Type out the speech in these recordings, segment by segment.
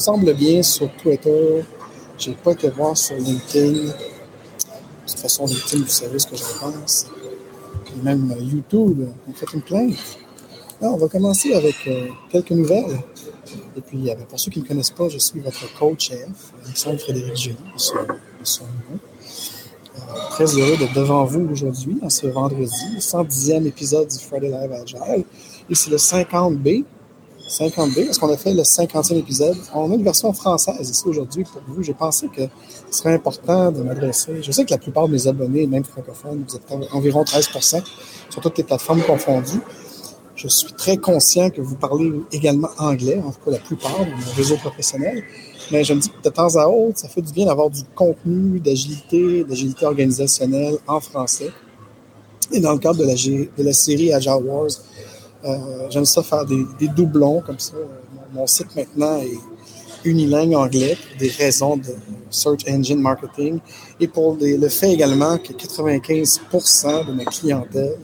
ça. Me semble bien sur Twitter. J'ai pas été voir sur LinkedIn. De toute façon, LinkedIn, vous savez ce que je pense. Puis même YouTube, on fait une plainte. on va commencer avec euh, quelques nouvelles. Et puis, euh, pour ceux qui ne me connaissent pas, je suis votre coach chef, Alexandre Frédéric Gély, de son. Euh, très heureux d'être devant vous aujourd'hui, en ce vendredi, 110e épisode du Friday Live Agile. Et c'est le 50B. 50B, parce qu'on a fait le 50e épisode. On a une version française ici aujourd'hui pour vous. J'ai pensé que ce serait important de m'adresser. Je sais que la plupart de mes abonnés, même francophones, vous êtes environ 13% sur toutes les plateformes confondues. Je suis très conscient que vous parlez également anglais, en tout cas la plupart de mon réseau professionnel. Mais je me dis que de temps à autre, ça fait du bien d'avoir du contenu, d'agilité, d'agilité organisationnelle en français. Et dans le cadre de la, de la série Agile Wars, j'aime ça faire des, doublons comme ça. Mon, site maintenant est unilingue anglais pour des raisons de search engine marketing et pour le fait également que 95% de ma clientèle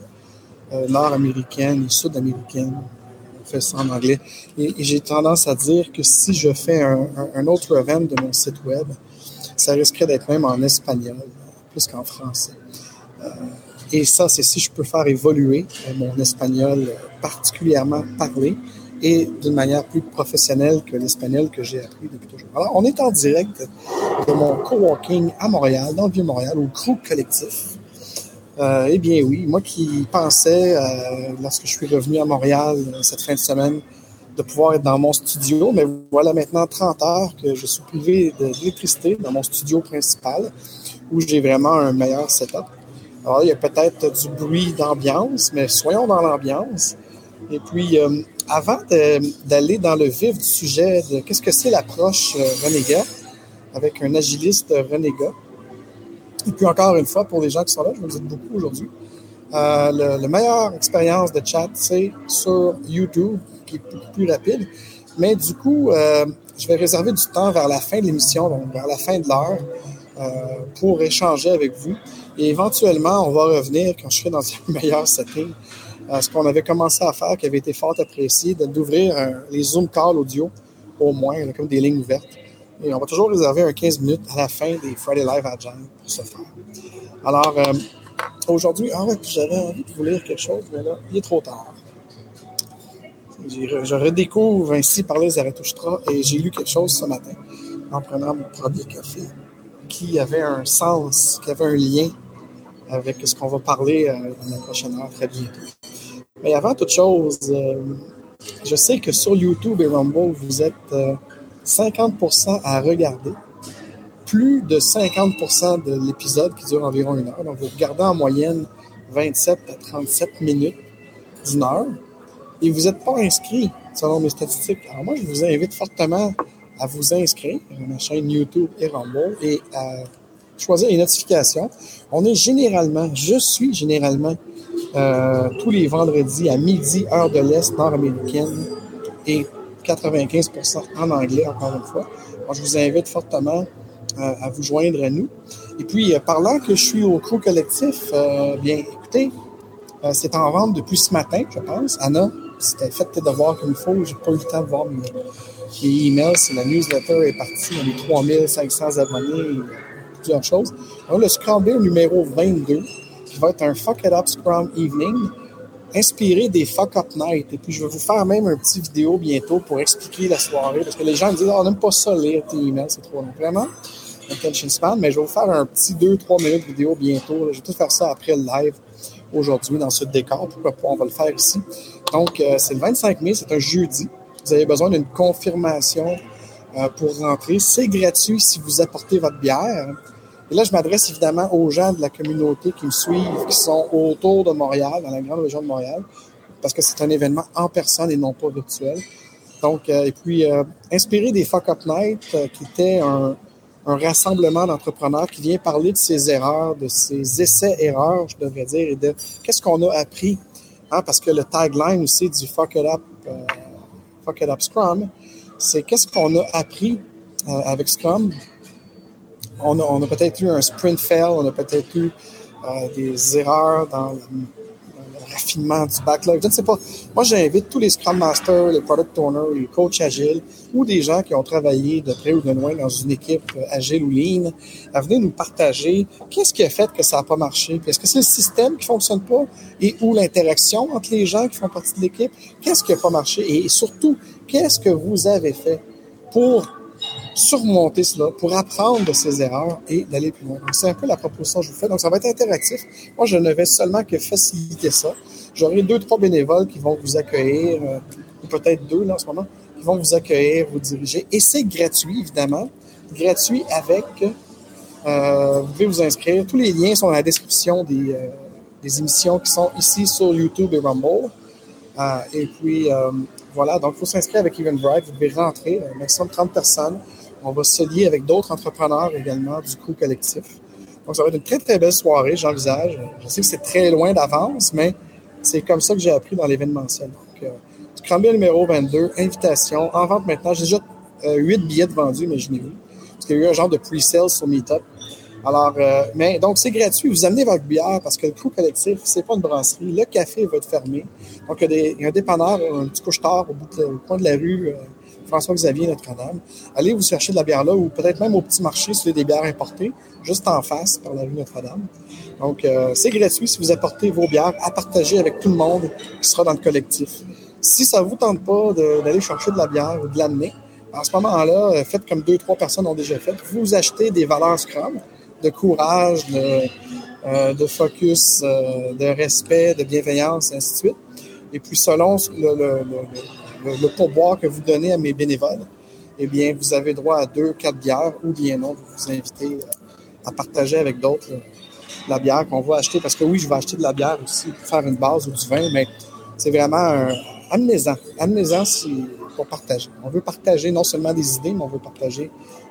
euh, nord-américaine et sud-américaine fait ça en anglais. Et, j'ai tendance à dire que si je fais un, autre event de mon site web, ça risquerait d'être même en espagnol, plus qu'en français. Euh, et ça, c'est si je peux faire évoluer euh, mon espagnol particulièrement parlé et d'une manière plus professionnelle que l'espagnol que j'ai appris depuis toujours. Alors, on est en direct de mon coworking à Montréal, dans le Vieux-Montréal, au Crew Collectif. Euh, eh bien oui, moi qui pensais, euh, lorsque je suis revenu à Montréal euh, cette fin de semaine, de pouvoir être dans mon studio, mais voilà maintenant 30 heures que je suis privé d'électricité dans mon studio principal, où j'ai vraiment un meilleur setup. Alors, il y a peut-être du bruit d'ambiance, mais soyons dans l'ambiance. Et puis, avant d'aller dans le vif du sujet de qu'est-ce que c'est l'approche renégat, avec un agiliste renégat, et puis encore une fois, pour les gens qui sont là, je vous le dis beaucoup aujourd'hui, euh, la meilleure expérience de chat, c'est sur YouTube, qui est beaucoup plus rapide. Mais du coup, euh, je vais réserver du temps vers la fin de l'émission, donc vers la fin de l'heure, euh, pour échanger avec vous. Et éventuellement, on va revenir quand je serai dans un meilleur setting. Euh, ce qu'on avait commencé à faire, qui avait été fort apprécié, d'ouvrir les Zoom calls audio, au moins, comme des lignes ouvertes. Et on va toujours réserver un 15 minutes à la fin des Friday Live Agile pour ce faire. Alors, euh, aujourd'hui, ah ouais, j'avais envie de vous lire quelque chose, mais là, il est trop tard. Je redécouvre ainsi parler Zarathustra et j'ai lu quelque chose ce matin en prenant mon premier café qui avait un sens, qui avait un lien avec ce qu'on va parler euh, dans la prochaine heure très bientôt. Mais avant toute chose, euh, je sais que sur YouTube et Rumble, vous êtes 50% à regarder, plus de 50% de l'épisode qui dure environ une heure. Donc, vous regardez en moyenne 27 à 37 minutes d'une heure et vous n'êtes pas inscrit selon mes statistiques. Alors, moi, je vous invite fortement à vous inscrire à ma chaîne YouTube et Rambo et à choisir les notifications. On est généralement, je suis généralement euh, tous les vendredis à midi, heure de l'Est nord-américaine et 95% en anglais, encore une fois. je vous invite fortement euh, à vous joindre à nous. Et puis, euh, parlant que je suis au crew collectif, bien, écoutez, c'est en vente depuis ce matin, je pense. Anna, c'était fait tes devoirs comme il faut. J'ai pas eu le temps de voir mes, emails. La newsletter est partie. On est 3500 abonnés, plusieurs choses. Alors, le Scrum numéro 22, qui va être un Fuck It Up Scrum Evening inspiré des Fuck Up Night. Et puis, je vais vous faire même un petit vidéo bientôt pour expliquer la soirée. Parce que les gens me disent, oh, on n'aime pas ça lire tes emails, c'est trop long. Vraiment, attention span. Mais je vais vous faire un petit 2-3 minutes vidéo bientôt. Je vais tout faire ça après le live aujourd'hui dans ce décor. Pourquoi pas, on va le faire ici. Donc, euh, c'est le 25 mai, c'est un jeudi. Vous avez besoin d'une confirmation pour rentrer. C'est gratuit si vous apportez votre bière. Et là, je m'adresse évidemment aux gens de la communauté qui me suivent, qui sont autour de Montréal, dans la grande région de Montréal, parce que c'est un événement en personne et non pas virtuel. Donc, euh, et puis, euh, inspiré des Fuck Up Night, euh, qui était un, rassemblement d'entrepreneurs qui vient parler de ses erreurs, de ses essais-erreurs, je devrais dire, et de qu'est-ce qu'on a appris. Hein, parce que le tagline aussi du Fuck Fuck It Up Scrum, c'est qu'est-ce qu'on a appris avec Scrum? On a, peut-être eu un sprint fail, on a peut-être eu euh, des erreurs dans raffinement du backlog. Je ne sais pas. Moi, j'invite tous les Scrum Masters, les Product Owners, les coachs agiles ou des gens qui ont travaillé de près ou de loin dans une équipe agile ou lean à venir nous partager qu'est-ce qui a fait que ça n'a pas marché. Est-ce que c'est le système qui fonctionne pas et ou l'interaction entre les gens qui font partie de l'équipe? Qu'est-ce qui n'a pas marché? Et surtout, qu'est-ce que vous avez fait pour surmonter cela, pour apprendre de ces erreurs et d'aller plus loin? C'est un peu la proposition que je vous fais. Donc, ça va être interactif. Moi, je ne vais seulement que faciliter ça. J'aurai deux, trois bénévoles qui vont vous accueillir, euh, ou peut-être deux là, en ce moment, qui vont vous accueillir, vous diriger. Et c'est gratuit, évidemment. Gratuit avec, euh, vous pouvez vous inscrire. Tous les liens sont dans la description des, euh, des émissions qui sont ici sur YouTube et Rumble. et puis, voilà, donc il faut s'inscrire avec Eventbrite. Vous devez rentrer, un maximum 30 personnes. On va se lier avec d'autres entrepreneurs également du coup collectif. Donc, ça va être une très, très belle soirée, j'envisage. Je sais que c'est très loin d'avance, mais c'est comme ça que j'ai appris dans l'événementiel. Donc, euh, Scramble numéro 22, invitation, en vente maintenant. J'ai déjà euh, 8 billets de vendus, imaginez-vous. Parce qu'il y a eu un genre de pre-sale sur Meetup. Alors, euh, mais donc c'est gratuit. Vous amenez votre bière parce que le crew collectif, c'est pas une brasserie. Le café va être fermé. Donc, il y a, un dépanneur, un petit couche-tard au, bout coin de la rue, euh, François-Xavier, Notre-Dame. Allez vous chercher de la bière là ou peut-être même au petit marché si vous avez des bières importées, juste en face par la rue Notre-Dame. Donc, euh, c'est gratuit si vous apportez vos bières à partager avec tout le monde qui sera dans le collectif. Si ça vous tente pas d'aller chercher de la bière ou de l'amener, en ce moment-là, faites comme deux, trois personnes ont déjà fait. Vous achetez des valeurs Scrum de courage, de, euh, de focus, euh, de respect, de bienveillance, ainsi de suite. Et puis, selon le, le, le, le, pourboire que vous donnez à mes bénévoles, eh bien, vous avez droit à deux, quatre bières ou bien non, vous vous invitez euh, à partager avec d'autres la bière qu'on va acheter. Parce que oui, je vais acheter de la bière aussi pour faire une base ou du vin, mais c'est vraiment un. Amenez-en. Amenez-en pour partager. On veut partager non seulement des idées, mais on veut partager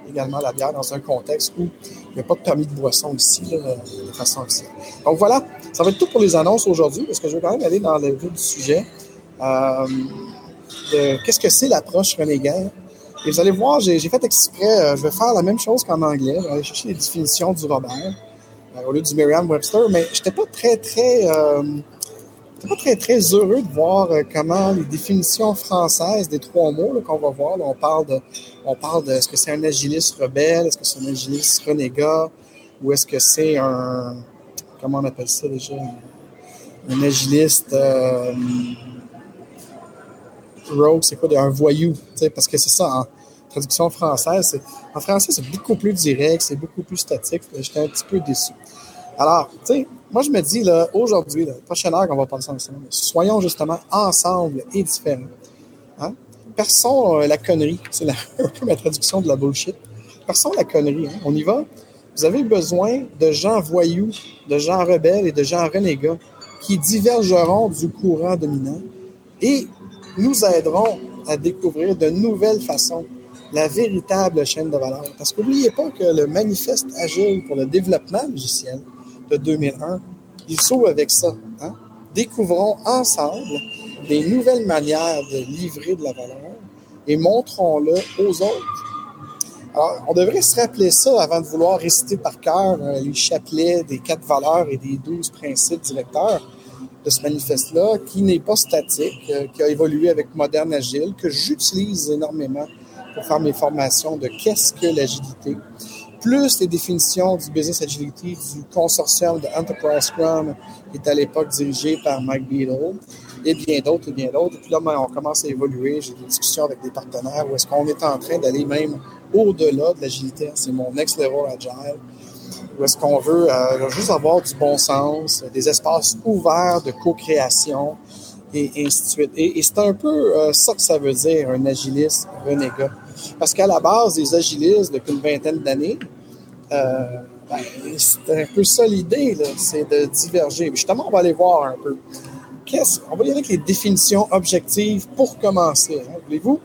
également la bière dans un contexte où il n'y a pas de permis de boisson ici, de façon officielle. Donc voilà, ça va être tout pour les annonces aujourd'hui, parce que je vais quand même aller dans le vif du sujet. Euh, de qu'est-ce que c'est l'approche renégade. Et vous allez voir, j'ai fait exprès, euh, je vais faire la même chose qu'en anglais. Je vais aller chercher les définitions du Robert au lieu du Merriam-Webster, mais je n'étais pas très, très pas très, très heureux de voir euh, comment les définitions françaises des trois mots qu'on va voir, on parle de, on parle de, est-ce que c'est un agiliste rebelle, est-ce que c'est un agiliste renégat, ou est-ce que c'est un, comment on appelle ça déjà, un agiliste euh, rogue, c'est quoi, un voyou, parce que c'est ça, en traduction française, en français, c'est beaucoup plus direct, c'est beaucoup plus statique, j'étais un petit peu déçu. Alors, tu sais, moi, je me dis, là, aujourd'hui, la prochaine heure qu'on va passer ensemble, soyons justement ensemble et différents. Hein? Perçons euh, la connerie. C'est un peu ma traduction de la bullshit. Perçons la connerie. Hein? On y va? Vous avez besoin de gens voyous, de gens rebelles et de gens renégats qui divergeront du courant dominant et nous aideront à découvrir de nouvelles façons la véritable chaîne de valeur. Parce qu'oubliez pas que le manifeste agile pour le développement logiciel, de 2001. Il s'ouvre avec ça. Hein? Découvrons ensemble des nouvelles manières de livrer de la valeur et montrons-le aux autres. Alors, on devrait se rappeler ça avant de vouloir réciter par cœur euh, les chapelets des quatre valeurs et des douze principes directeurs de ce manifeste-là, qui n'est pas statique, euh, qui a évolué avec Moderne Agile, que j'utilise énormément pour faire mes formations de qu'est-ce que l'agilité plus les définitions du Business Agility du consortium de Enterprise Scrum, qui est à l'époque dirigé par Mike Beadle, et bien d'autres, et bien d'autres. Et puis là, ben, on commence à évoluer. J'ai des discussions avec des partenaires où est-ce qu'on est en train d'aller même au-delà de l'agilité. C'est mon next level agile. Où est-ce qu'on veut euh, juste avoir du bon sens, des espaces ouverts de co-création, et, ainsi de suite. Et, c'est un peu euh, ça que ça veut dire, un agiliste renégat. Parce qu'à la base, les agilistes, depuis une vingtaine d'années, euh, ben, c'est un peu ça l'idée, c'est de diverger. justement, on va aller voir un peu. on va y aller avec les définitions objectives pour commencer. Hein, voulez-vous?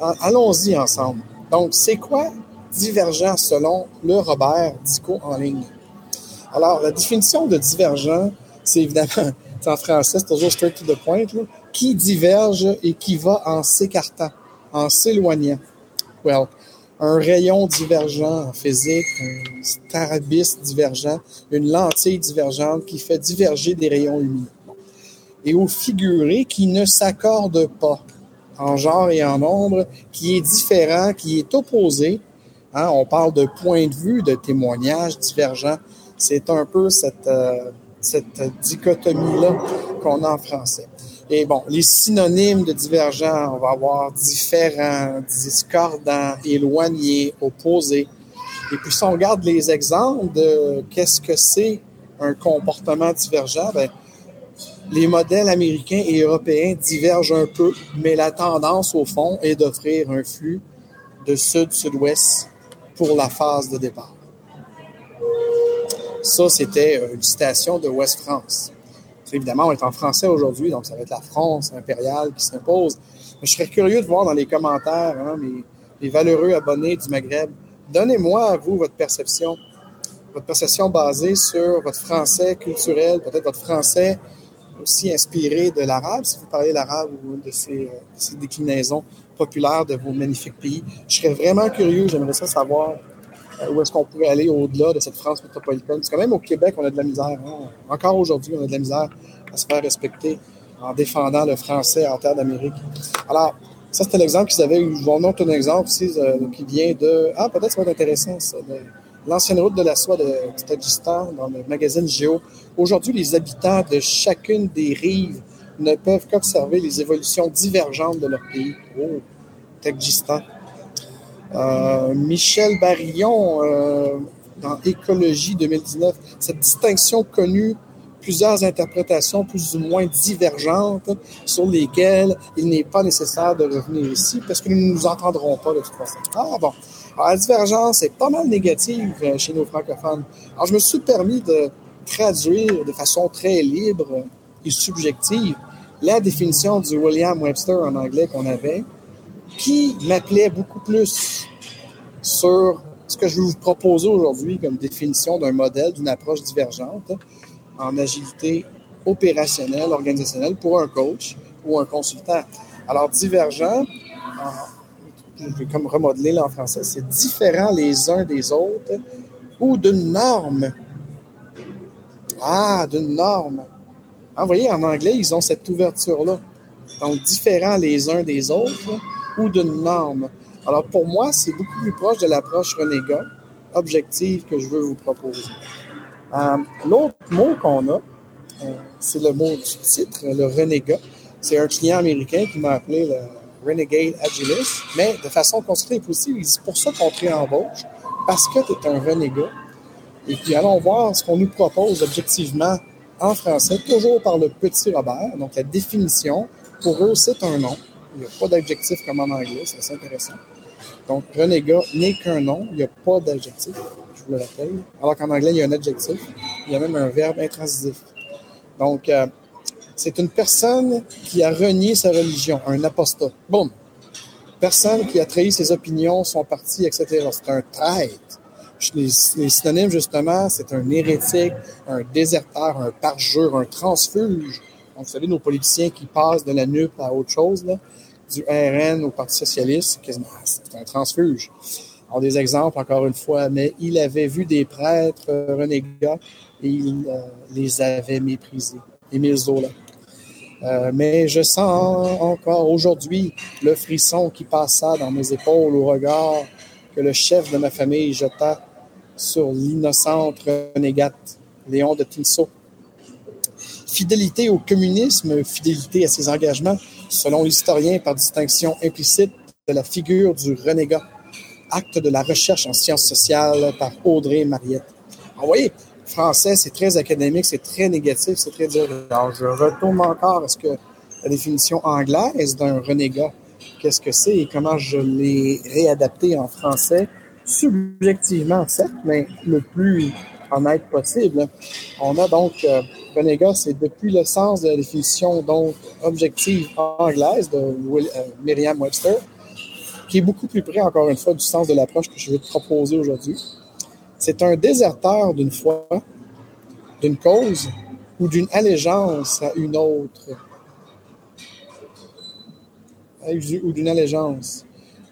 Allons-y ensemble. Donc, c'est quoi divergent selon le Robert Dico en ligne? Alors, la définition de divergent, c'est évidemment, en français, c'est toujours straight to the point, qui diverge et qui va en s'écartant, en s'éloignant. Well, un rayon divergent en physique, un strabisme divergent, une lentille divergente qui fait diverger des rayons lumineux. et au figuré qui ne s'accorde pas en genre et en nombre, qui est différent, qui est opposé. Hein, on parle de point de vue, de témoignage divergent. C'est un peu cette, euh, cette dichotomie-là qu'on a en français. Et bon, les synonymes de divergent, on va avoir différent, discordant, éloigné, opposé. Et puis si on regarde les exemples de qu'est-ce que c'est un comportement divergent, ben, les modèles américains et européens divergent un peu, mais la tendance, au fond, est d'offrir un flux de sud-sud-ouest pour la phase de départ. Ça, c'était une citation de West France. Évidemment, on est en français aujourd'hui, donc ça va être la France impériale qui s'impose. Mais je serais curieux de voir dans les commentaires, hein, les, valeureux abonnés du Maghreb, donnez-moi à vous votre perception, votre perception basée sur votre français culturel, peut-être votre français aussi inspiré de l'arabe, si vous parlez l'arabe ou de ces, euh, ces, déclinaisons populaires de vos magnifiques pays. Je serais vraiment curieux, j'aimerais ça savoir où est-ce qu'on pourrait aller au-delà de cette France métropolitaine? Parce que même au Québec, on a de la misère. Hein. Encore aujourd'hui, on a de la misère à se faire respecter en défendant le français en terre d'Amérique. Alors, ça, c'était l'exemple qu'ils avaient eu. Je vous montre un exemple ici euh, qui vient de... Ah, peut-être ça va être intéressant, ça. L'ancienne route de la soie de Tadjistan, dans le magazine Géo. Aujourd'hui, les habitants de chacune des rives ne peuvent qu'observer les évolutions divergentes de leur pays. Oh, Tadjistan. Euh, Michel Barillon, euh, dans Écologie 2019, cette distinction connue, plusieurs interprétations plus ou moins divergentes sur lesquelles il n'est pas nécessaire de revenir ici parce que nous ne nous entendrons pas de toute façon. Ah bon. Alors, la divergence est pas mal négative euh, chez nos francophones. Alors, je me suis permis de traduire de façon très libre et subjective la définition du William Webster en anglais qu'on avait qui m'appelait beaucoup plus sur ce que je vais vous proposer aujourd'hui comme définition d'un modèle, d'une approche divergente en agilité opérationnelle, organisationnelle pour un coach ou un consultant. Alors, divergent, je vais comme remodeler là en français, c'est différent les uns des autres ou d'une norme. Ah, d'une norme. Ah, vous voyez, en anglais, ils ont cette ouverture-là. Donc, différents les uns des autres ou d'une norme. Alors pour moi, c'est beaucoup plus proche de l'approche renégat objective que je veux vous proposer. Euh, l'autre mot qu'on a, euh, c'est le mot du titre, le renégat. C'est un client américain qui m'a appelé le Renegade Agilist, mais de façon constructive et positive. Il dit pour ça qu'on te réembauche, parce que tu es un renégat. Et puis allons voir ce qu'on nous propose objectivement en français, toujours par le petit Robert. Donc la définition, pour eux, c'est un nom. Il n'y a pas d'adjectif comme en anglais, c'est assez intéressant. Donc, renégat n'est qu'un nom, il n'y a pas d'adjectif, je vous le rappelle. Alors qu'en anglais, il y a un adjectif, il y a même un verbe intransitif. Donc, euh, c'est une personne qui a renié sa religion, un apostat. Boum! Personne qui a trahi ses opinions, son parti, etc. C'est un traître. Les, les, synonymes, justement, c'est un hérétique, un déserteur, un parjure, un transfuge. Vous savez, nos politiciens qui passent de la nupe à autre chose, du RN au Parti socialiste, c'est un transfuge. Alors, des exemples, encore une fois, mais il avait vu des prêtres renégats et il euh, les avait méprisés. Émile Zola. Euh, mais je sens encore aujourd'hui le frisson qui passa dans mes épaules au regard que le chef de ma famille jeta sur l'innocente renégate Léon de Tinso fidélité au communisme, fidélité à ses engagements, selon l'historien par distinction implicite de la figure du renégat, acte de la recherche en sciences sociales par Audrey Mariette. vous voyez, français, c'est très académique, c'est très négatif, c'est très dur. Alors, je retourne encore à ce que la définition anglaise d'un renégat, qu'est-ce que c'est et comment je l'ai réadapté en français, subjectivement, certes, mais le plus honnête possible. On a donc euh, renégat, c'est depuis le sens de la définition donc objective anglaise de Will, euh, Webster, qui est beaucoup plus près, encore une fois, du sens de l'approche que je vais te proposer aujourd'hui. C'est un déserteur d'une foi, d'une cause ou d'une allégeance à une autre. Ou d'une allégeance.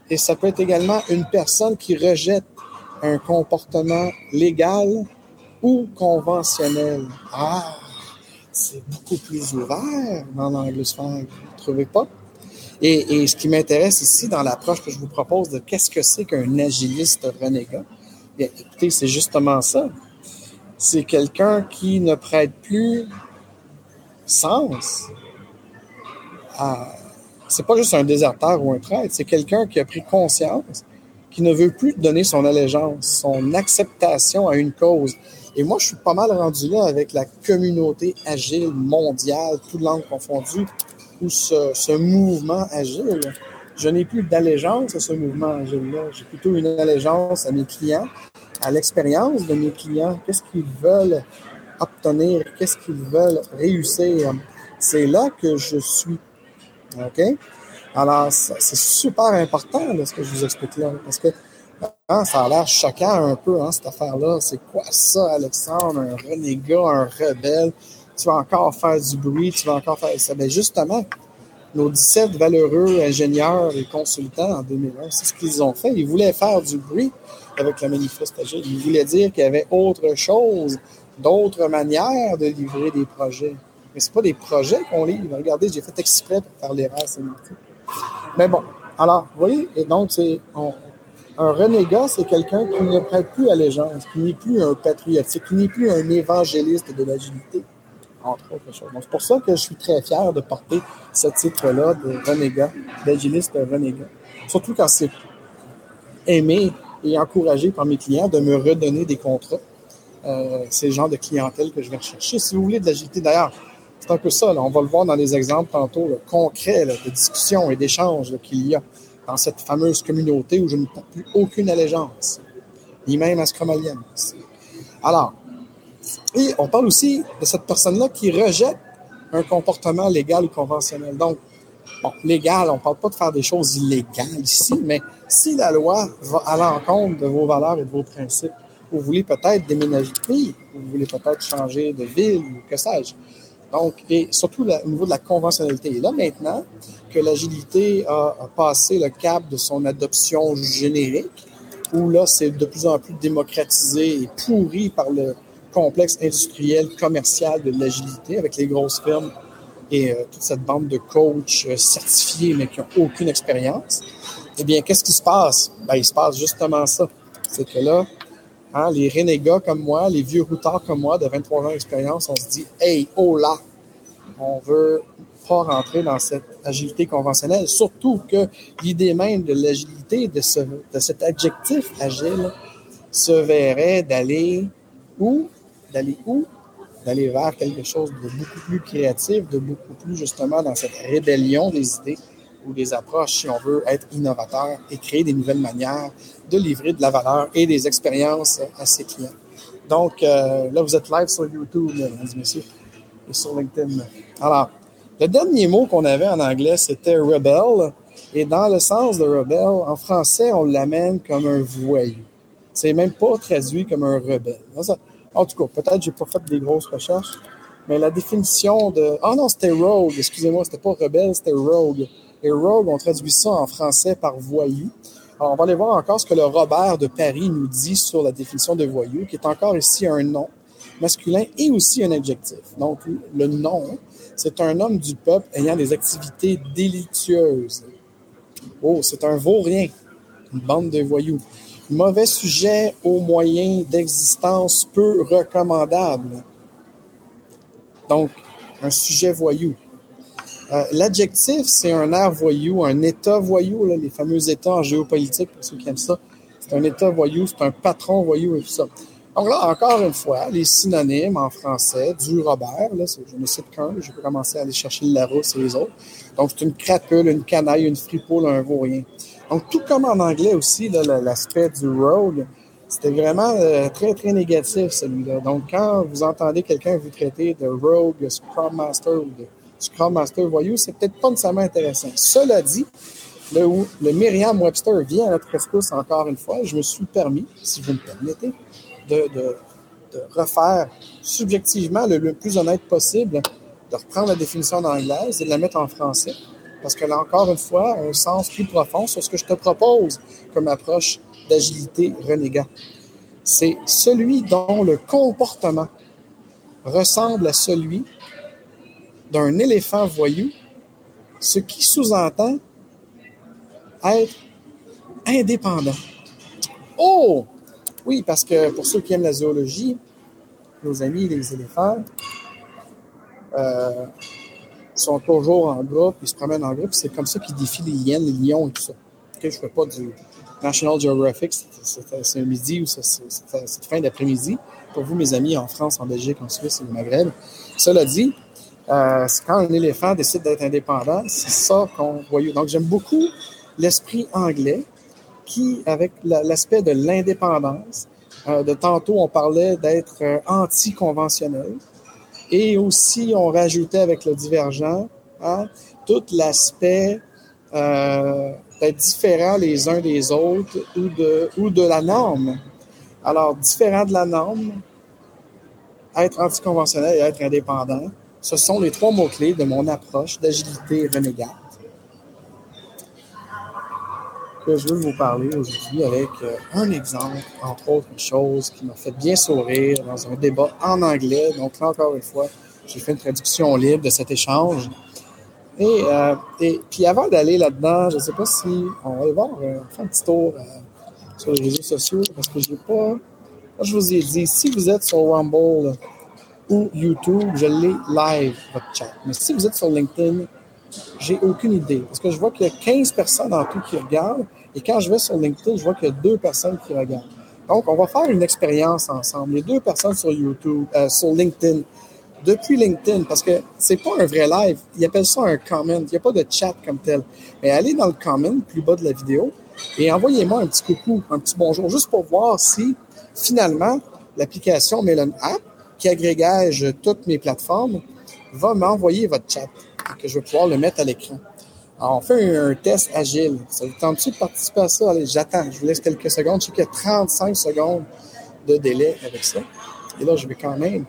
Et ça peut être également une personne qui rejette un comportement légal conventionnel? Ah! c'est beaucoup plus ouvert dans l'anglosphère, vous ne trouvez pas? Et, et ce qui m'intéresse ici dans l'approche que je vous propose de qu'est-ce que c'est qu'un agiliste renégat, bien, écoutez, c'est justement ça. C'est quelqu'un qui ne prête plus sens à. C'est pas juste un déserteur ou un traître, c'est quelqu'un qui a pris conscience, qui ne veut plus donner son allégeance, son acceptation à une cause. Et moi, je suis pas mal rendu là avec la communauté agile mondiale, tout le monde confondu, ou ce, ce mouvement agile. Je n'ai plus d'allégeance à ce mouvement agile-là. J'ai plutôt une allégeance à mes clients, à l'expérience de mes clients. Qu'est-ce qu'ils veulent obtenir? Qu'est-ce qu'ils veulent réussir? C'est là que je suis. OK? Alors, c'est super important, ce que je vous explique là, parce que Hein, ça a l'air choquant un peu, hein, cette affaire-là. C'est quoi ça, Alexandre? Un renégat, un rebelle? Tu vas encore faire du bruit, tu vas encore faire ça. Ben, justement, nos 17 valeureux ingénieurs et consultants en 2001, c'est ce qu'ils ont fait. Ils voulaient faire du bruit avec la manifestation. Ils voulaient dire qu'il y avait autre chose, d'autres manières de livrer des projets. Mais c'est pas des projets qu'on livre. Regardez, j'ai fait exprès pour faire l'erreur sémantique. Mais bon, alors, vous voyez, et donc, on, un renégat, c'est quelqu'un qui ne prête plus allégeance, qui n'est plus un patriotique, qui n'est plus un évangéliste de l'agilité, entre autres choses. c'est pour ça que je suis très fier de porter ce titre-là de renégat, d'agiliste renégat. Surtout quand c'est aimé et encouragé par mes clients de me redonner des contrats. Euh, c'est le genre de clientèle que je vais rechercher. Si vous voulez de l'agilité, d'ailleurs, c'est un peu ça. on va le voir dans les exemples tantôt concrets de discussion et d'échange qu'il y a dans cette fameuse communauté où je ne porte plus aucune allégeance, ni même Scrum Alors, on parle aussi de cette personne-là qui rejette un comportement légal ou conventionnel. Donc, légal, on ne parle pas de faire des choses illégales ici, mais si la loi va à l'encontre de vos valeurs et de vos principes, vous voulez peut-être déménager de pays, vous voulez peut-être changer de ville ou que sais-je. Donc, et surtout au niveau de la conventionnalité. Et là, maintenant que l'agilité a, passé le cap de son adoption générique, où là, c'est de plus en plus démocratisé et pourri par le complexe industriel, commercial de l'agilité avec les grosses firmes et euh, toute cette bande de coachs euh, certifiés mais qui n'ont aucune expérience, eh bien, qu'est-ce qui se passe? Ben, il se passe justement ça. C'est que là, Hein, les renégats comme moi, les vieux routards comme moi de 23 ans d'expérience, on se dit Hey, oh là, on veut pas rentrer dans cette agilité conventionnelle. Surtout que l'idée même de l'agilité, de, de cet adjectif agile, se verrait d'aller où? D'aller où? D'aller vers quelque chose de beaucoup plus créatif, de beaucoup plus justement dans cette rébellion des idées ou des approches si on veut être innovateur et créer des nouvelles manières de livrer de la valeur et des expériences à ses clients. Donc, euh, là, vous êtes live sur YouTube, mesdames et messieurs, et sur LinkedIn. Alors, le dernier mot qu'on avait en anglais, c'était rebel. Et dans le sens de rebel, en français, on l'amène comme un voyou. C'est même pas traduit comme un rebelle. En tout cas, peut-être que j'ai pas fait des grosses recherches, mais la définition de... Ah non, c'était rogue, excusez-moi, c'était pas rebelle, c'était rogue. Rogue, on traduit ça en français par voyou. Alors, on va aller voir encore ce que le Robert de Paris nous dit sur la définition de voyou, qui est encore ici un nom masculin et aussi un adjectif. Donc, le nom, c'est un homme du peuple ayant des activités délicieuses. Oh, c'est un vaurien, une bande de voyous. Mauvais sujet aux moyens d'existence peu recommandables. Donc, un sujet voyou. Euh, l'adjectif, c'est un air voyou, un état voyou, les fameux états en géopolitique, pour ceux qui aiment ça. C'est un état voyou, c'est un patron voyou et tout ça. Donc là, encore une fois, les synonymes en français du Robert, là, je ne cite qu'un, je peux commencer à aller chercher le Larousse et les autres. Donc, c'est une crapule, une canaille, une fripoule, un vaurien. Donc, tout comme en anglais aussi, l'aspect du rogue, c'était vraiment euh, très, très négatif, celui-là. Donc, quand vous entendez quelqu'un vous traiter de rogue, scrum master ou de Scrum Master Voyou, c'est peut-être pas nécessairement intéressant. Cela dit, le, le Merriam-Webster vient à notre rescousse encore une fois. Je me suis permis, si vous me permettez, de, refaire subjectivement le, plus honnête possible, de reprendre la définition d'anglaise et de la mettre en français. Parce qu'elle a encore une fois un sens plus profond sur ce que je te propose comme approche d'agilité renégat. C'est celui dont le comportement ressemble à celui d'un éléphant voyou, ce qui sous-entend être indépendant. Oh! Oui, parce que pour ceux qui aiment la zoologie, nos amis les éléphants euh, sont toujours en groupe, ils se promènent en groupe, c'est comme ça qu'ils défient les hyènes, les lions et tout ça. je ne fais pas du National Geographic, c'est un midi ou c'est fin d'après-midi. Pour vous, mes amis, en France, en Belgique, en Suisse et au Maghreb. Cela dit, euh, quand un éléphant décide d'être indépendant, c'est ça qu'on voit. Donc, j'aime beaucoup l'esprit anglais qui, avec l'aspect de l'indépendance, euh, de tantôt, on parlait d'être euh, anticonventionnel. Et aussi, on rajoutait avec le divergent hein, tout l'aspect euh, d'être différent les uns des autres ou de, ou de la norme. Alors, différent de la norme, être anticonventionnel et être indépendant, ce sont les trois mots-clés de mon approche d'agilité renégate que je veux vous parler aujourd'hui avec euh, un exemple, entre autres choses, qui m'a fait bien sourire dans un débat en anglais. Donc, là, encore une fois, j'ai fait une traduction libre de cet échange. Et, euh, puis, avant d'aller là-dedans, je ne sais pas si on va aller voir, euh, faire un petit tour sur les réseaux sociaux parce que je n'ai pas. je vous ai dit, si vous êtes sur Rumble, ou YouTube, je l'ai live, votre chat. Mais si vous êtes sur LinkedIn, j'ai aucune idée. Parce que je vois qu'il y a 15 personnes en tout qui regardent. Et quand je vais sur LinkedIn, je vois qu'il y a deux personnes qui regardent. Donc, on va faire une expérience ensemble. Les deux personnes sur YouTube, euh, sur LinkedIn, depuis LinkedIn, parce que c'est pas un vrai live. Ils appellent ça un comment. Il n'y a pas de chat comme tel. Mais allez dans le comment, plus bas de la vidéo, et envoyez-moi un petit coucou, un petit bonjour, juste pour voir si, finalement, l'application Melon App qui agrégage toutes mes plateformes, va m'envoyer votre chat que je vais pouvoir le mettre à l'écran. Alors, on fait un, test agile. Ça vous tente-tu de participer à ça? Allez, j'attends. Je vous laisse quelques secondes. Je sais qu'il y a 35 secondes de délai avec ça. Et là, je vais quand même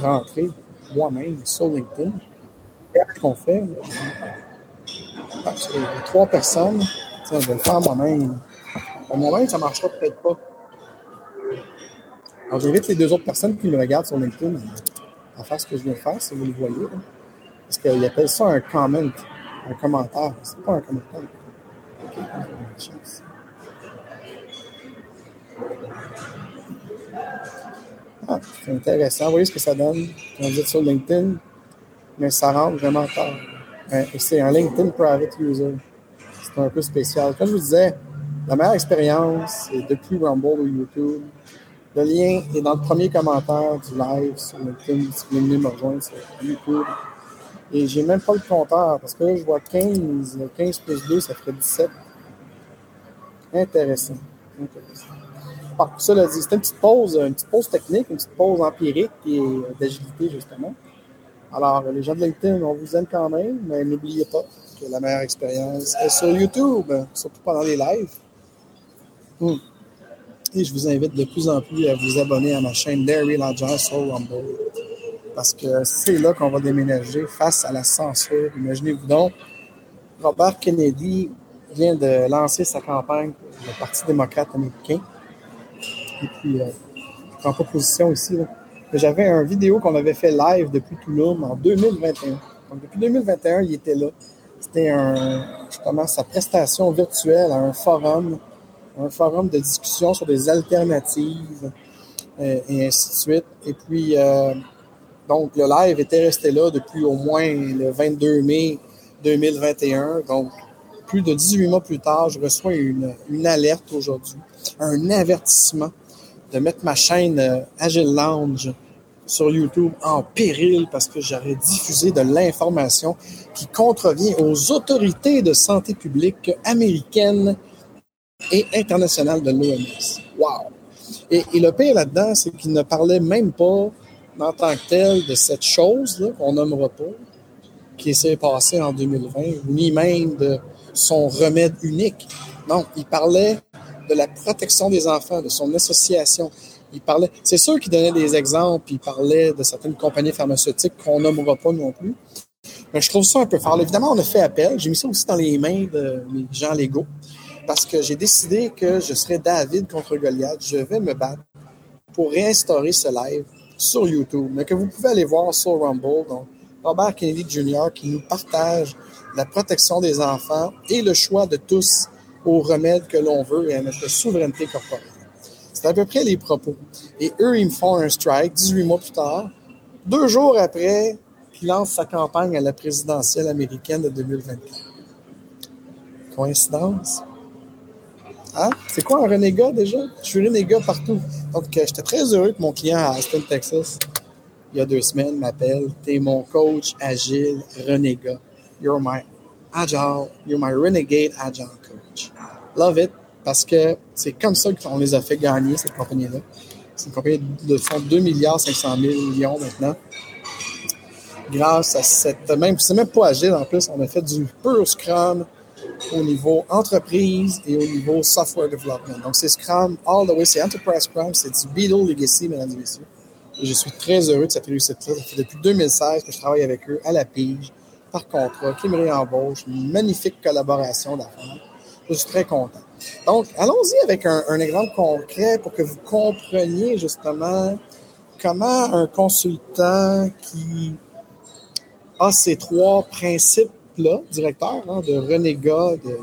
rentrer moi-même sur LinkedIn. Qu'est-ce qu'on fait? Ah, trois personnes. Je vais le faire moi-même. Moi-même, ça ne marchera peut-être pas. Alors, j'invite les deux autres personnes qui me regardent sur LinkedIn à, faire ce que je viens de faire, si vous le voyez. Parce qu'ils appellent ça un comment, un commentaire. C'est pas un commentaire. Ah, c'est intéressant. Vous voyez ce que ça donne quand vous êtes sur LinkedIn, mais ça rentre vraiment tard. C'est un LinkedIn Private User. C'est un peu spécial. Comme je vous disais, la meilleure expérience, c'est depuis Rumble ou YouTube. Le lien est dans le premier commentaire du live sur LinkedIn. Si vous voulez me rejoindre sur YouTube. Et j'ai même pas le compteur parce que je vois 15. 15 plus 2, ça ferait 17. Intéressant. Intéressant. Par cela dit, c'est une petite pause, une petite pause technique, une petite pause empirique et d'agilité, justement. Alors, les gens de LinkedIn, on vous aime quand même, mais n'oubliez pas que la meilleure expérience est sur YouTube, surtout pendant les lives. Hmm. Et je vous invite de plus en plus à vous abonner à ma chaîne Larry Lodger sur Rumble. Parce que c'est là qu'on va déménager face à la censure. Imaginez-vous donc, Robert Kennedy vient de lancer sa campagne pour le Parti démocrate américain. Et puis, euh, je prends pas position ici. J'avais une vidéo qu'on avait fait live depuis Toulouse en 2021. Donc, depuis 2021, il était là. C'était un, justement sa prestation virtuelle à un forum un forum de discussion sur des alternatives euh, et ainsi de suite. Et puis, euh, donc, le live était resté là depuis au moins le 22 mai 2021. Donc, plus de 18 mois plus tard, je reçois une, alerte aujourd'hui, un avertissement de mettre ma chaîne euh, Agile Lounge sur YouTube en péril parce que j'aurais diffusé de l'information qui contrevient aux autorités de santé publique américaines et international de l'OMS. Wow! Et, le pire là-dedans, c'est qu'il ne parlait même pas en tant que tel de cette chose qu'on nommera pas, qui s'est passée en 2020, ni même de son remède unique. Non, il parlait de la protection des enfants, de son association. Il parlait, c'est sûr qu'il donnait des exemples, il parlait de certaines compagnies pharmaceutiques qu'on nommera pas non plus. Mais je trouve ça un peu fort. Évidemment, on a fait appel. J'ai mis ça aussi dans les mains de mes gens légaux parce que j'ai décidé que je serais David contre Goliath. Je vais me battre pour réinstaurer ce live sur YouTube, mais que vous pouvez aller voir sur Rumble. Donc, Robert Kennedy Jr., qui nous partage la protection des enfants et le choix de tous aux remèdes que l'on veut et à notre souveraineté corporelle. C'est à peu près les propos. Et eux, ils me font un strike 18 mois plus tard, deux jours après qu'il lance sa campagne à la présidentielle américaine de 2024. Coïncidence? Hein? C'est quoi un renégat déjà? Je suis renégat partout. Donc, j'étais très heureux que mon client à Austin, Texas, il y a deux semaines, m'appelle. T'es mon coach agile renégat. You're my agile, you're my renegade agile coach. Love it, parce que c'est comme ça qu'on les a fait gagner, cette compagnie-là. C'est une compagnie de fond 2 milliards 500 000 millions maintenant. Grâce à cette même, c'est même pas agile en plus, on a fait du pur Scrum, au niveau entreprise et au niveau software development. Donc, c'est Scrum all the way, c'est Enterprise Scrum, c'est du Beetle Legacy, mesdames et messieurs. Et je suis très heureux de cette réussite-là. Ça fait depuis 2016 que je travaille avec eux à la pige, par contrat, qui me réembauche, une magnifique collaboration d'affaires. Je suis très content. Donc, allons-y avec un, un, exemple concret pour que vous compreniez justement comment un consultant qui a ces trois principes directeur, hein, de renégats, de,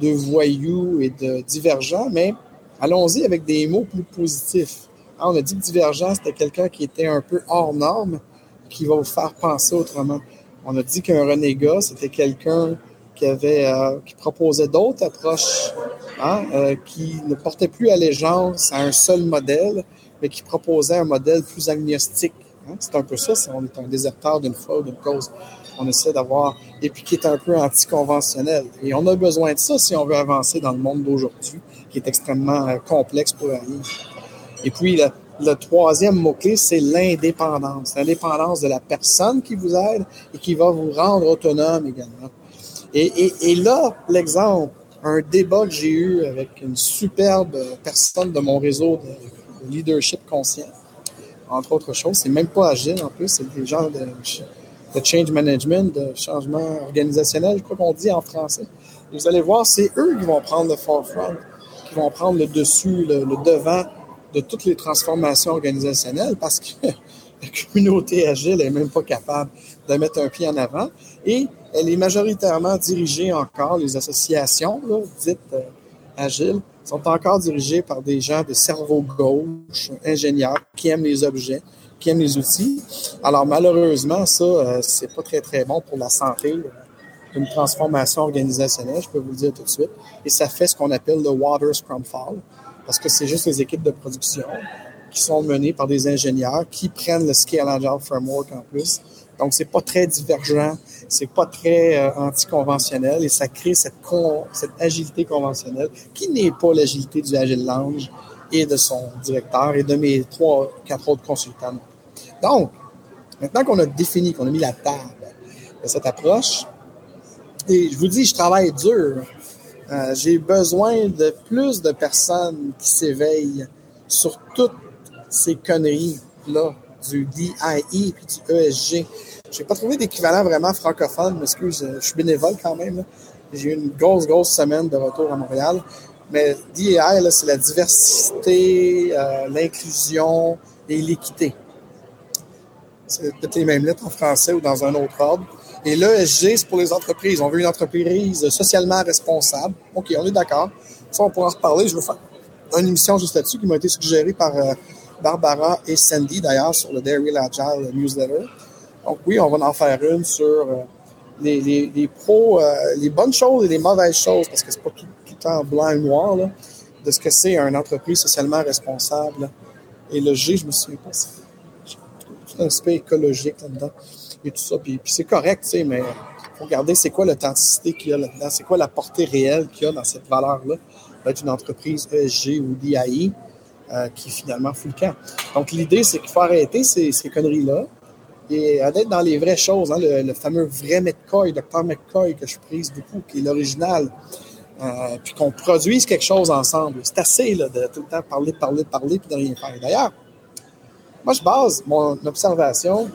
de voyous et de divergents, mais allons-y avec des mots plus positifs. Hein, on a dit que divergent, c'était quelqu'un qui était un peu hors norme, qui va vous faire penser autrement. On a dit qu'un renégat, c'était quelqu'un euh, qui proposait d'autres approches, hein, euh, qui ne portait plus allégeance à un seul modèle, mais qui proposait un modèle plus agnostique. C'est un peu ça, on est un déserteur d'une foi ou d'une cause on essaie d'avoir, et puis qui est un peu anticonventionnel. Et on a besoin de ça si on veut avancer dans le monde d'aujourd'hui, qui est extrêmement euh, complexe pour aller. Et puis, le, troisième mot-clé, c'est l'indépendance. L'indépendance de la personne qui vous aide et qui va vous rendre autonome également. Et, là, l'exemple, un débat que j'ai eu avec une superbe personne de mon réseau de leadership conscient, entre autres choses. C'est même pas agile en plus, c'est des gens de de change management, de changement organisationnel, je crois qu'on dit en français. vous allez voir, c'est eux qui vont prendre le forefront, qui vont prendre le dessus, le, devant de toutes les transformations organisationnelles parce que la communauté agile n'est même pas capable de mettre un pied en avant et elle est majoritairement dirigée encore, les associations dites euh, agiles sont encore dirigées par des gens de cerveau gauche, ingénieurs qui aiment les objets, qui aiment les outils. Alors malheureusement, ça, euh, c'est pas très très bon pour la santé une transformation organisationnelle, je peux vous le dire tout de suite. Et ça fait ce qu'on appelle le Water Scrum Fall, parce que c'est juste les équipes de production qui sont menées par des ingénieurs qui prennent le Scale Agile Framework en plus. Donc, c'est pas très divergent, c'est pas très euh, anticonventionnel et ça crée cette, cette agilité conventionnelle qui n'est pas l'agilité du Agile Lounge et de son directeur et de mes trois, quatre autres consultants. Donc, maintenant qu'on a défini, qu'on a mis la table de cette approche, et je vous dis, je travaille dur. Euh, j'ai besoin de plus de personnes qui s'éveillent sur toutes ces conneries-là, du DIE et du ESG. Je n'ai pas trouvé d'équivalent vraiment francophone, excuse, je suis bénévole quand même. J'ai eu une grosse, grosse semaine de retour à Montréal. Mais DEI, c'est la diversité, euh, l'inclusion et l'équité. C'est peut-être les mêmes lettres en français ou dans un autre ordre. Et l'ESG, c'est pour les entreprises. On veut une entreprise socialement responsable. OK, on est d'accord. Ça, on pourra en reparler. Je veux faire une émission juste là-dessus qui m'a été suggérée par euh, Barbara et Sandy, d'ailleurs, sur le Dairy Agile newsletter. Donc oui, on va en faire une sur euh, les, les, pros, les bonnes choses et les mauvaises choses, parce que c'est pas tout, en blanc et noir de ce que c'est une entreprise socialement responsable. Et le G, je me souviens pas, un aspect écologique là-dedans et tout ça. Puis, c'est correct, mais il faut regarder c'est quoi l'authenticité qu'il y a là-dedans, c'est quoi la portée réelle qu'il y a dans cette valeur-là d'être une entreprise ESG ou DAI euh, qui finalement fout le camp. Donc l'idée, c'est qu'il faut arrêter ces, conneries-là et d'être dans les vraies choses. Hein, le, le, fameux vrai McCoy, Dr. McCoy, que je prise beaucoup, qui est l'original. Euh, puis qu'on produise quelque chose ensemble. C'est assez là, de tout le temps parler, parler, parler, puis de rien faire. D'ailleurs, moi, je base mon observation,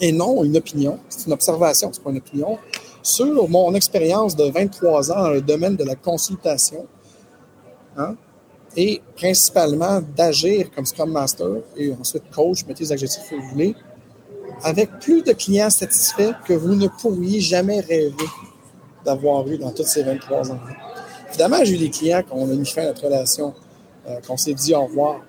et non une opinion, c'est une observation, c'est pas une opinion, sur mon expérience de 23 ans dans le domaine de la consultation, hein, et principalement d'agir comme Scrum Master, et ensuite coach, mettez les adjectifs que vous voulez, avec plus de clients satisfaits que vous ne pourriez jamais rêver d'avoir eu dans toutes ces 23 ans. Évidemment, j'ai eu des clients qu'on a mis fin à notre relation, euh, qu'on s'est dit au revoir.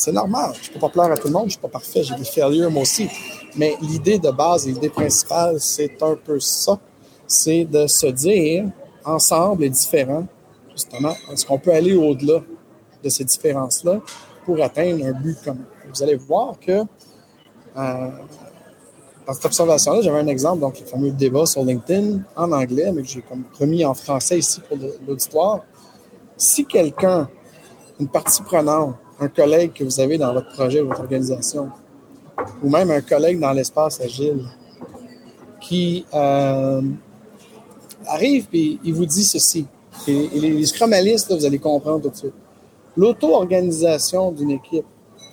C'est normal. Je ne peux pas plaire à tout le monde, je ne suis pas parfait, j'ai des failures moi aussi. Mais l'idée de base l'idée principale, c'est un peu ça. C'est de se dire, ensemble et différents, justement, est-ce qu'on peut aller au-delà de ces différences-là pour atteindre un but commun? Vous allez voir que euh, dans cette observation-là, j'avais un exemple, donc le fameux débat sur LinkedIn en anglais, mais que j'ai comme remis en français ici pour l'auditoire. Si quelqu'un, une partie prenante, un collègue que vous avez dans votre projet, votre organisation, ou même un collègue dans l'espace agile, qui euh, arrive et il vous dit ceci, et, les scrumalistes, vous allez comprendre tout de suite. L'auto-organisation d'une équipe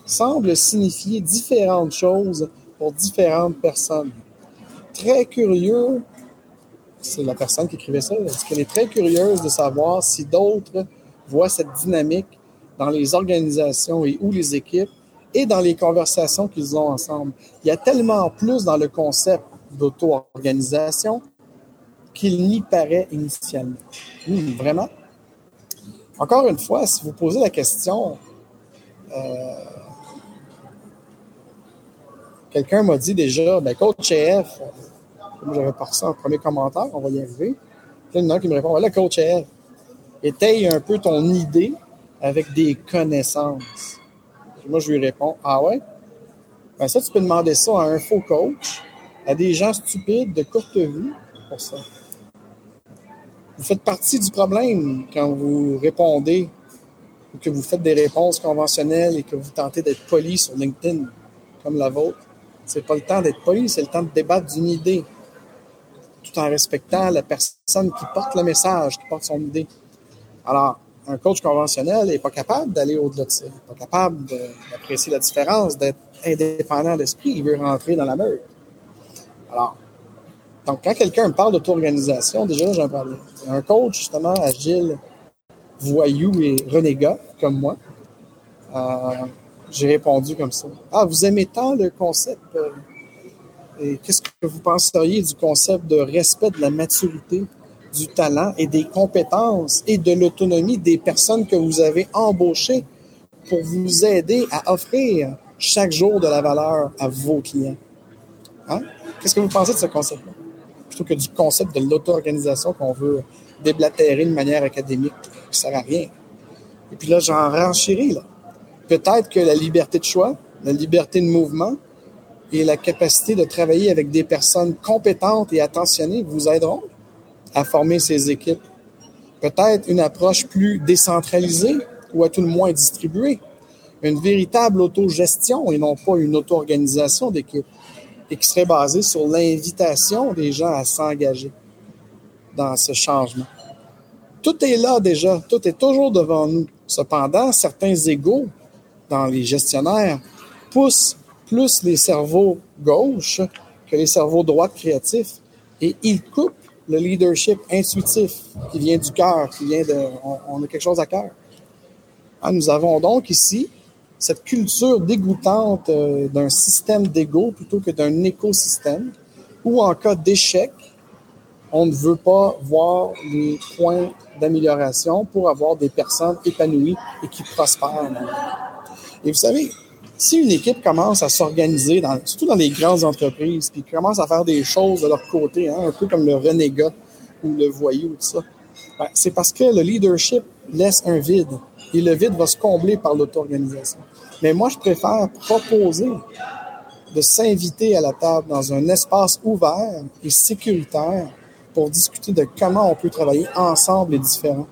semble signifier différentes choses pour différentes personnes. Très curieux, c'est la personne qui écrivait ça, elle qu'elle est très curieuse de savoir si d'autres voient cette dynamique dans les organisations et ou les équipes et dans les conversations qu'ils ont ensemble. Il y a tellement plus dans le concept d'auto-organisation qu'il n'y paraît initialement. Hmm, vraiment? Encore une fois, si vous posez la question, euh, quelqu'un m'a dit déjà, ben, coach chef, moi j'avais pas ça en premier commentaire, on va y arriver. Il y en a qui me répond, coach chef, étaye un peu ton idée avec des connaissances. moi, je lui réponds, ah ouais? Ben, ça, tu peux demander ça à un faux coach, à des gens stupides de courte vue pour ça. Vous faites partie du problème quand vous répondez ou que vous faites des réponses conventionnelles et que vous tentez d'être poli sur LinkedIn comme la vôtre. C'est pas le temps d'être poli, c'est le temps de débattre d'une idée tout en respectant la personne qui porte le message, qui porte son idée. Alors, un coach conventionnel n'est pas capable d'aller au-delà de ça. N'est pas capable d'apprécier la différence, d'être indépendant d'esprit. Il veut rentrer dans la meute. Alors, donc, quand quelqu'un me parle d'auto-organisation, déjà, j'en parlais. Un coach, justement, agile, voyou et renégat, comme moi, euh, j'ai répondu comme ça. Ah, vous aimez tant le concept. Euh, et qu'est-ce que vous penseriez du concept de respect de la maturité, du talent et des compétences et de l'autonomie des personnes que vous avez embauchées pour vous aider à offrir chaque jour de la valeur à vos clients? Hein? Qu'est-ce que vous pensez de ce concept-là? Plutôt que du concept de l'auto-organisation qu'on veut déblatérer de manière académique, qui ne sert à rien. Et puis là, j'en renchéris. Peut-être que la liberté de choix, la liberté de mouvement et la capacité de travailler avec des personnes compétentes et attentionnées vous aideront à former ces équipes. Peut-être une approche plus décentralisée ou à tout le moins distribuée. Une véritable autogestion et non pas une auto-organisation d'équipe et qui serait basée sur l'invitation des gens à s'engager dans ce changement. Tout est là déjà, tout est toujours devant nous. Cependant, certains égaux dans les gestionnaires poussent plus les cerveaux gauches que les cerveaux droits créatifs et ils coupent le leadership intuitif qui vient du cœur, qui vient de. On, a quelque chose à cœur. Ah, nous avons donc ici cette culture dégoûtante euh, d'un système d'ego plutôt que d'un écosystème où, en cas d'échec, on ne veut pas voir les points d'amélioration pour avoir des personnes épanouies et qui prospèrent. Et vous savez, si une équipe commence à s'organiser, surtout dans les grandes entreprises, puis commence à faire des choses de leur côté, hein, un peu comme le renégat ou le voyou, tout ça, ben, c'est parce que le leadership laisse un vide. Et le vide va se combler par l'auto-organisation. Mais moi, je préfère proposer de s'inviter à la table dans un espace ouvert et sécuritaire pour discuter de comment on peut travailler ensemble et différents.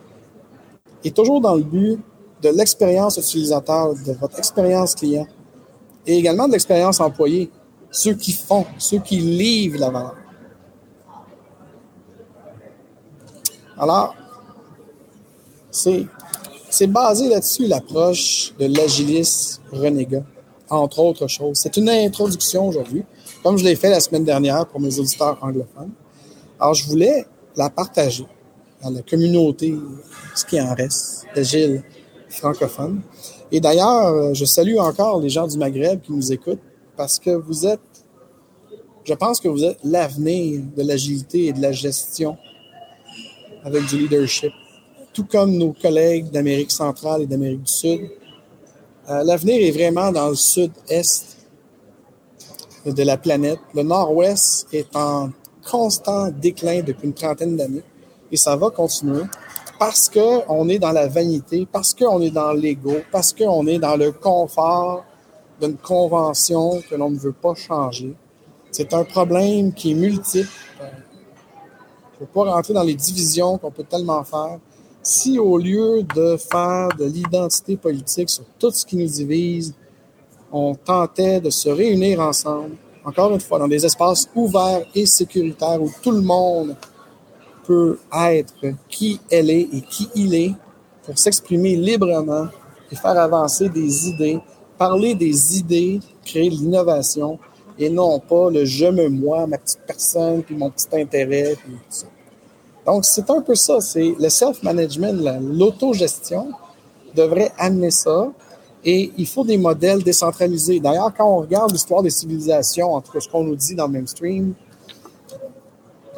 Et toujours dans le but de l'expérience utilisateur, de votre expérience client et également de l'expérience employée, ceux qui font, ceux qui livrent la valeur. Alors, c'est, c'est basé là-dessus l'approche de l'agilis renégat, entre autres choses. C'est une introduction aujourd'hui, comme je l'ai fait la semaine dernière pour mes auditeurs anglophones. Alors, je voulais la partager dans la communauté, ce qui en reste, d'agile francophone. Et d'ailleurs, je salue encore les gens du Maghreb qui nous écoutent parce que vous êtes Je pense que vous êtes l'avenir de l'agilité et de la gestion avec du leadership. Tout comme nos collègues d'Amérique centrale et d'Amérique du Sud, euh, l'avenir est vraiment dans le sud-est de la planète. Le nord-ouest est en constant déclin depuis une trentaine d'années et ça va continuer parce qu'on est dans la vanité, parce qu'on est dans l'ego, parce qu'on est dans le confort d'une convention que l'on ne veut pas changer. C'est un problème qui est multiple. Je ne veux pas rentrer dans les divisions qu'on peut tellement faire. Si au lieu de faire de l'identité politique sur tout ce qui nous divise, on tentait de se réunir ensemble, encore une fois, dans des espaces ouverts et sécuritaires où tout le monde peut être qui elle est et qui il est pour s'exprimer librement et faire avancer des idées, parler des idées, créer de l'innovation et non pas le je me moi, ma petite personne, puis mon petit intérêt, puis tout ça. Donc, c'est un peu ça, c'est le self-management, l'autogestion devrait amener ça et il faut des modèles décentralisés. D'ailleurs, quand on regarde l'histoire des civilisations, entre ce qu'on nous dit dans le mainstream,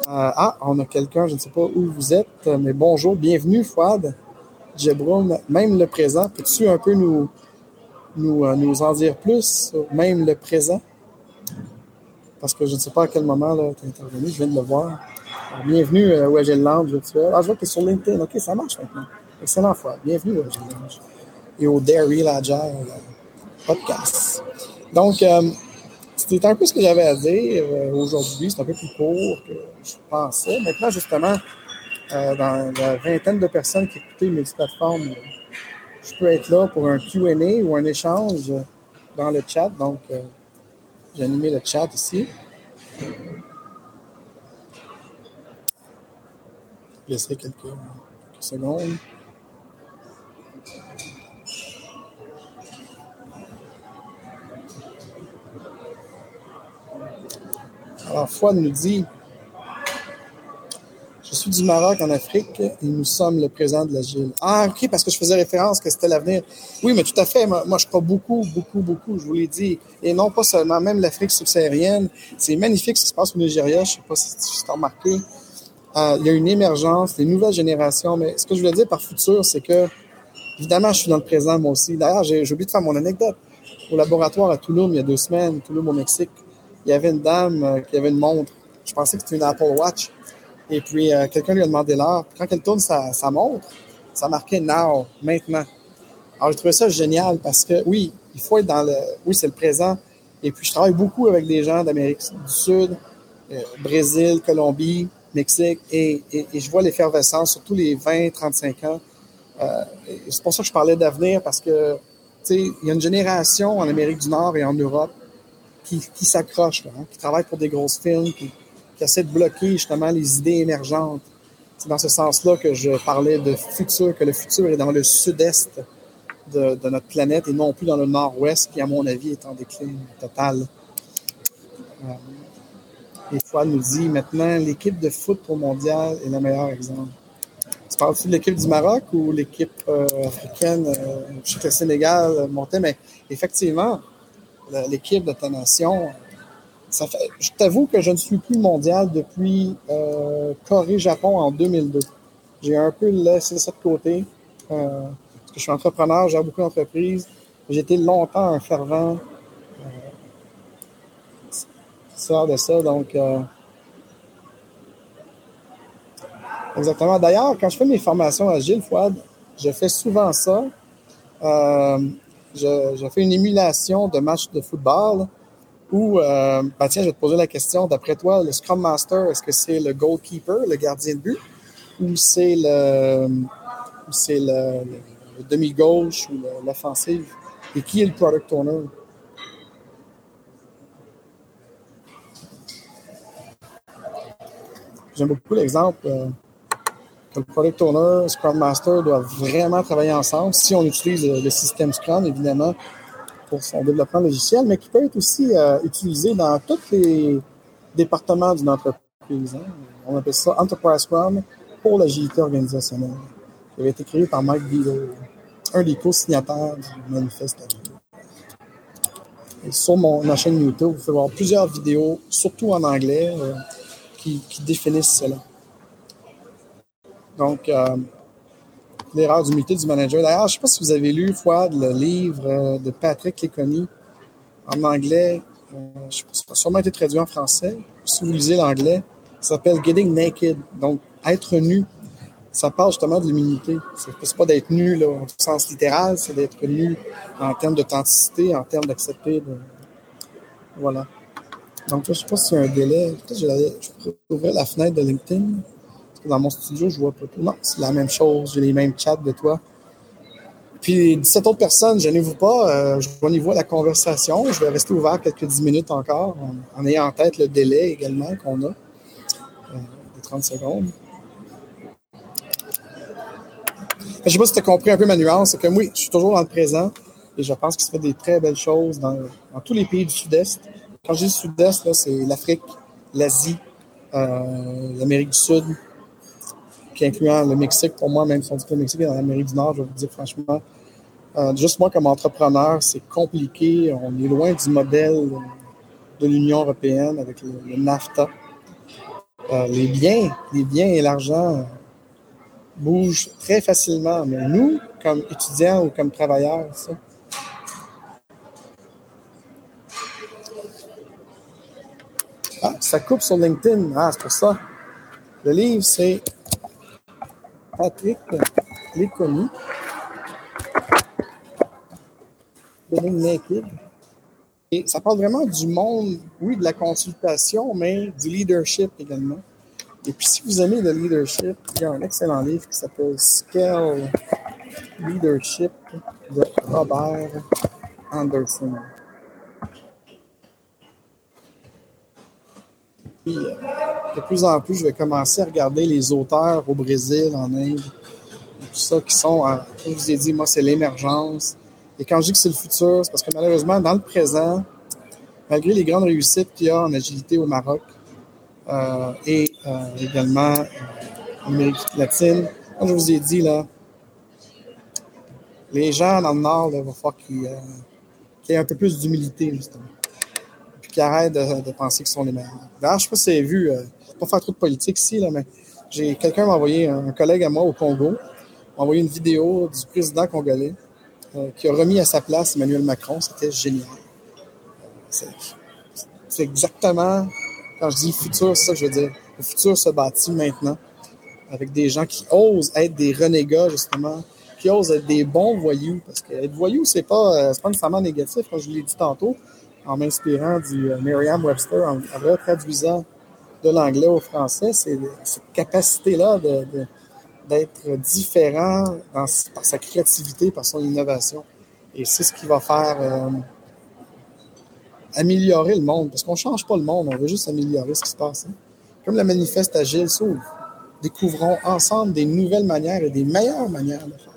ah, on a quelqu'un, je ne sais pas où vous êtes, mais bonjour, bienvenue, Fouad, Jebroum, même le présent. Peux-tu un peu nous, nous, euh, nous en dire plus, même le présent? Parce que je ne sais pas à quel moment tu es intervenu, je viens de le voir. bienvenue à Wagel virtuel. Ah, je vois que tu es sur LinkedIn. OK, ça marche maintenant. Excellent, Fouad. Bienvenue Wagel Lounge. Et au Dairy Agile podcast. Donc, euh, c'était un peu ce que j'avais à dire euh, aujourd'hui. C'est un peu plus court que je pensais. Maintenant, justement, euh, dans la vingtaine de personnes qui écoutaient mes plateformes, je peux être là pour un QA ou un échange dans le chat. Donc, euh, j'ai animé le chat ici. Je laisserai quelques, quelques secondes. Alors, Fouad nous dit Je suis du Maroc en Afrique et nous sommes le présent de l'agile. Ah, OK, parce que je faisais référence que c'était l'avenir. Oui, mais tout à fait. Moi, je crois beaucoup, beaucoup, beaucoup, je vous l'ai dit. Et non pas seulement, même l'Afrique subsaharienne. C'est magnifique ce qui se passe au Nigeria. Je ne sais pas si tu as remarqué. Euh, il y a une émergence, des nouvelles générations. Mais ce que je voulais dire par futur, c'est que, évidemment, je suis dans le présent, moi aussi. D'ailleurs, j'ai oublié de faire mon anecdote. Au laboratoire à Toulouse, il y a deux semaines, Toulouse au Mexique, il y avait une dame euh, qui avait une montre. Je pensais que c'était une Apple Watch. Et puis, euh, quelqu'un lui a demandé l'heure. Quand elle tourne sa, montre, ça marquait Now, maintenant. Alors, je trouvais ça génial parce que, oui, il faut être dans le. Oui, c'est le présent. Et puis, je travaille beaucoup avec des gens d'Amérique du Sud, euh, Brésil, Colombie, Mexique, et, je vois l'effervescence, surtout les 20, 35 ans. c'est pour ça que je parlais d'avenir parce que, tu sais, il y a une génération en Amérique du Nord et en Europe qui, qui s'accrochent, hein, qui travaillent pour des grosses films, qui, qui essaient de bloquer justement les idées émergentes. C'est dans ce sens-là que je parlais de futur, que le futur est dans le sud-est de, notre planète et non plus dans le nord-ouest, qui, à mon avis, est en déclin total. Euh, et Fouad nous dit maintenant, l'équipe de foot pour mondial est le meilleur exemple. Tu parles-tu de l'équipe du Maroc ou l'équipe euh, africaine? Euh, je sais que le Sénégal montait, mais effectivement, l'équipe de ta nation. Je t'avoue que je ne suis plus mondial depuis euh, Corée-Japon en 2002. J'ai un peu laissé ça de côté. Euh, parce que je suis entrepreneur, j'ai beaucoup d'entreprises. J'ai été longtemps un fervent euh, de ça. Donc, euh, exactement. D'ailleurs, quand je fais mes formations à Gilles Fouad, je fais souvent ça. Euh, je, fais une émulation de match de football où, euh, ben tiens, je vais te poser la question, d'après toi, le Scrum Master, est-ce que c'est le goalkeeper, le gardien de but, ou c'est le, c'est le, demi-gauche ou l'offensive? Et qui est le product owner? J'aime beaucoup l'exemple. Euh, le product owner, Scrum Master doivent vraiment travailler ensemble si on utilise le, système Scrum, évidemment, pour son développement logiciel, mais qui peut être aussi euh, utilisé dans tous les départements d'une entreprise. Hein. On appelle ça Enterprise Scrum pour l'agilité organisationnelle. Il avait été créé par Mike Beadle, un des co-signataires du manifeste. sur mon, ma chaîne YouTube, vous pouvez voir plusieurs vidéos, surtout en anglais, euh, qui, définissent cela. Donc, euh, l'erreur d'humilité du manager. D'ailleurs, je ne sais pas si vous avez lu, Fouad, le livre euh, de Patrick Léconi en anglais. je pense ça a sûrement été traduit en français. Si vous lisez l'anglais, ça s'appelle Getting Naked. Donc, être nu. Ça parle justement de l'humilité. C'est pas d'être nu là, au sens littéral, c'est d'être nu en termes d'authenticité, en termes d'accepter. De... Voilà. Donc, je ne sais pas s'il y a un délai. Peut-être que je vais ouvrir la fenêtre de LinkedIn. Dans mon studio, je vois pas tout. Non, c'est la même chose. J'ai les mêmes chats de toi. Puis 17 autres personnes, je vous pas, euh, je voir la conversation. Je vais rester ouvert quelques 10 minutes encore, en, ayant en tête le délai également qu'on a, euh, de 30 secondes. Je ne sais pas si tu as compris un peu ma nuance, c'est que oui, je suis toujours dans le présent et je pense qu'il se fait des très belles choses dans, tous les pays du Sud-Est. Quand je dis Sud-Est, c'est l'Afrique, l'Asie, euh, l'Amérique du Sud, qui incluant le Mexique. Pour moi, même si on dit que le Mexique est dans l'Amérique du Nord, je vais vous dire franchement, euh, juste moi comme entrepreneur, c'est compliqué. On est loin du modèle de l'Union européenne avec le, NAFTA. Euh, les biens, les biens et l'argent bougent très facilement. Mais nous, comme étudiants ou comme travailleurs, ça, Ah, ça coupe sur LinkedIn. Ah, c'est pour ça. Le livre, c'est Patrick. Being Naked. Et ça parle vraiment du monde, oui, de la consultation, mais du leadership également. Et puis, si vous aimez le leadership, il y a un excellent livre qui s'appelle Scale Leadership de Robert Anderson. Euh, de plus en plus, je vais commencer à regarder les auteurs au Brésil, en Inde, tout ça, qui sont, comme je vous ai dit, moi, c'est l'émergence. Et quand je dis que c'est le futur, c'est parce que malheureusement, dans le présent, malgré les grandes réussites qu'il y a en agilité au Maroc euh, et euh, également en Amérique latine, comme je vous ai dit, là, les gens dans le Nord, il va falloir qu'il y ait un peu plus d'humilité, justement. Qu'ils arrêtent de, penser qu'ils sont les meilleurs. D'ailleurs, je sais pas si vous avez vu, pas faire trop de politique ici, là, mais j'ai quelqu'un m'a envoyé, un collègue à moi au Congo, m'a envoyé une vidéo du président congolais euh, qui a remis à sa place Emmanuel Macron. C'était génial. C'est exactement, quand je dis futur, ça je veux dire. Le futur se bâtit maintenant avec des gens qui osent être des renégats, justement, qui osent être des bons voyous. Parce que être voyou, c'est pas, euh, pas nécessairement négatif, comme je l'ai dit tantôt, en m'inspirant du euh, Merriam-Webster, en, en de l'anglais au français, c'est cette capacité-là d'être différent par sa créativité, par son innovation. Et c'est ce qui va faire euh, améliorer le monde, parce qu'on ne change pas le monde, on veut juste améliorer ce qui se passe. Hein. Comme le manifeste Agile s'ouvre, découvrons ensemble des nouvelles manières et des meilleures manières de faire.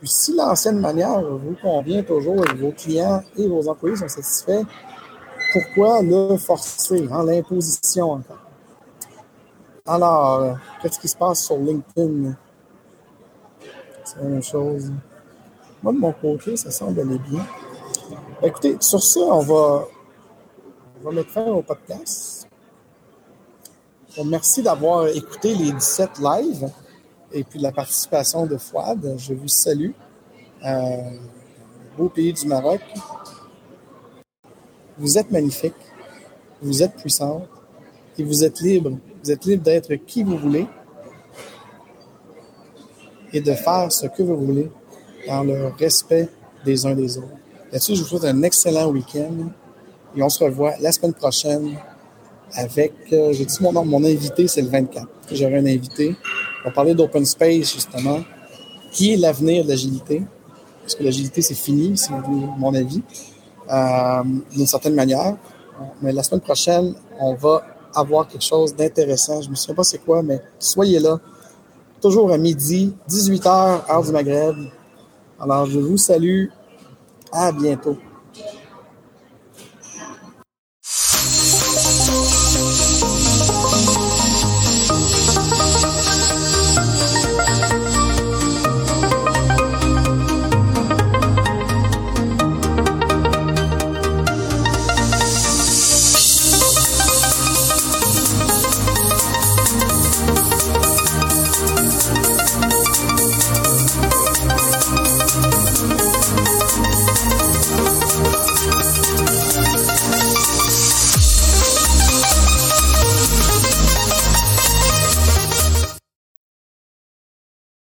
Puis si l'ancienne manière vous convient toujours et vos clients et vos employés sont satisfaits, pourquoi le forcer, hein, l'imposition encore? Alors, euh, qu'est-ce qui se passe sur LinkedIn? C'est la même chose. Moi, de mon côté, ça semble aller bien. Écoutez, sur ça, on va, on va mettre fin au podcast. merci d'avoir écouté les 17 lives et puis la participation de Fouad. Je vous salue. Beau pays du Maroc. Vous êtes magnifique, vous êtes puissante et vous êtes libre. Vous êtes libre d'être qui vous voulez et de faire ce que vous voulez dans le respect des uns des autres. Là-dessus, je vous souhaite un excellent week-end et on se revoit la semaine prochaine avec, euh, j'ai dit mon nom, mon invité, c'est le 24. J'aurai un invité. On parler d'open space, justement, qui est l'avenir de l'agilité? Parce que l'agilité, c'est fini, c'est mon avis. Euh, d'une certaine manière. Mais la semaine prochaine, on va avoir quelque chose d'intéressant. Je ne me souviens pas c'est quoi, mais soyez là. Toujours à midi, 18h, heure du Maghreb. Alors, je vous salue. À bientôt.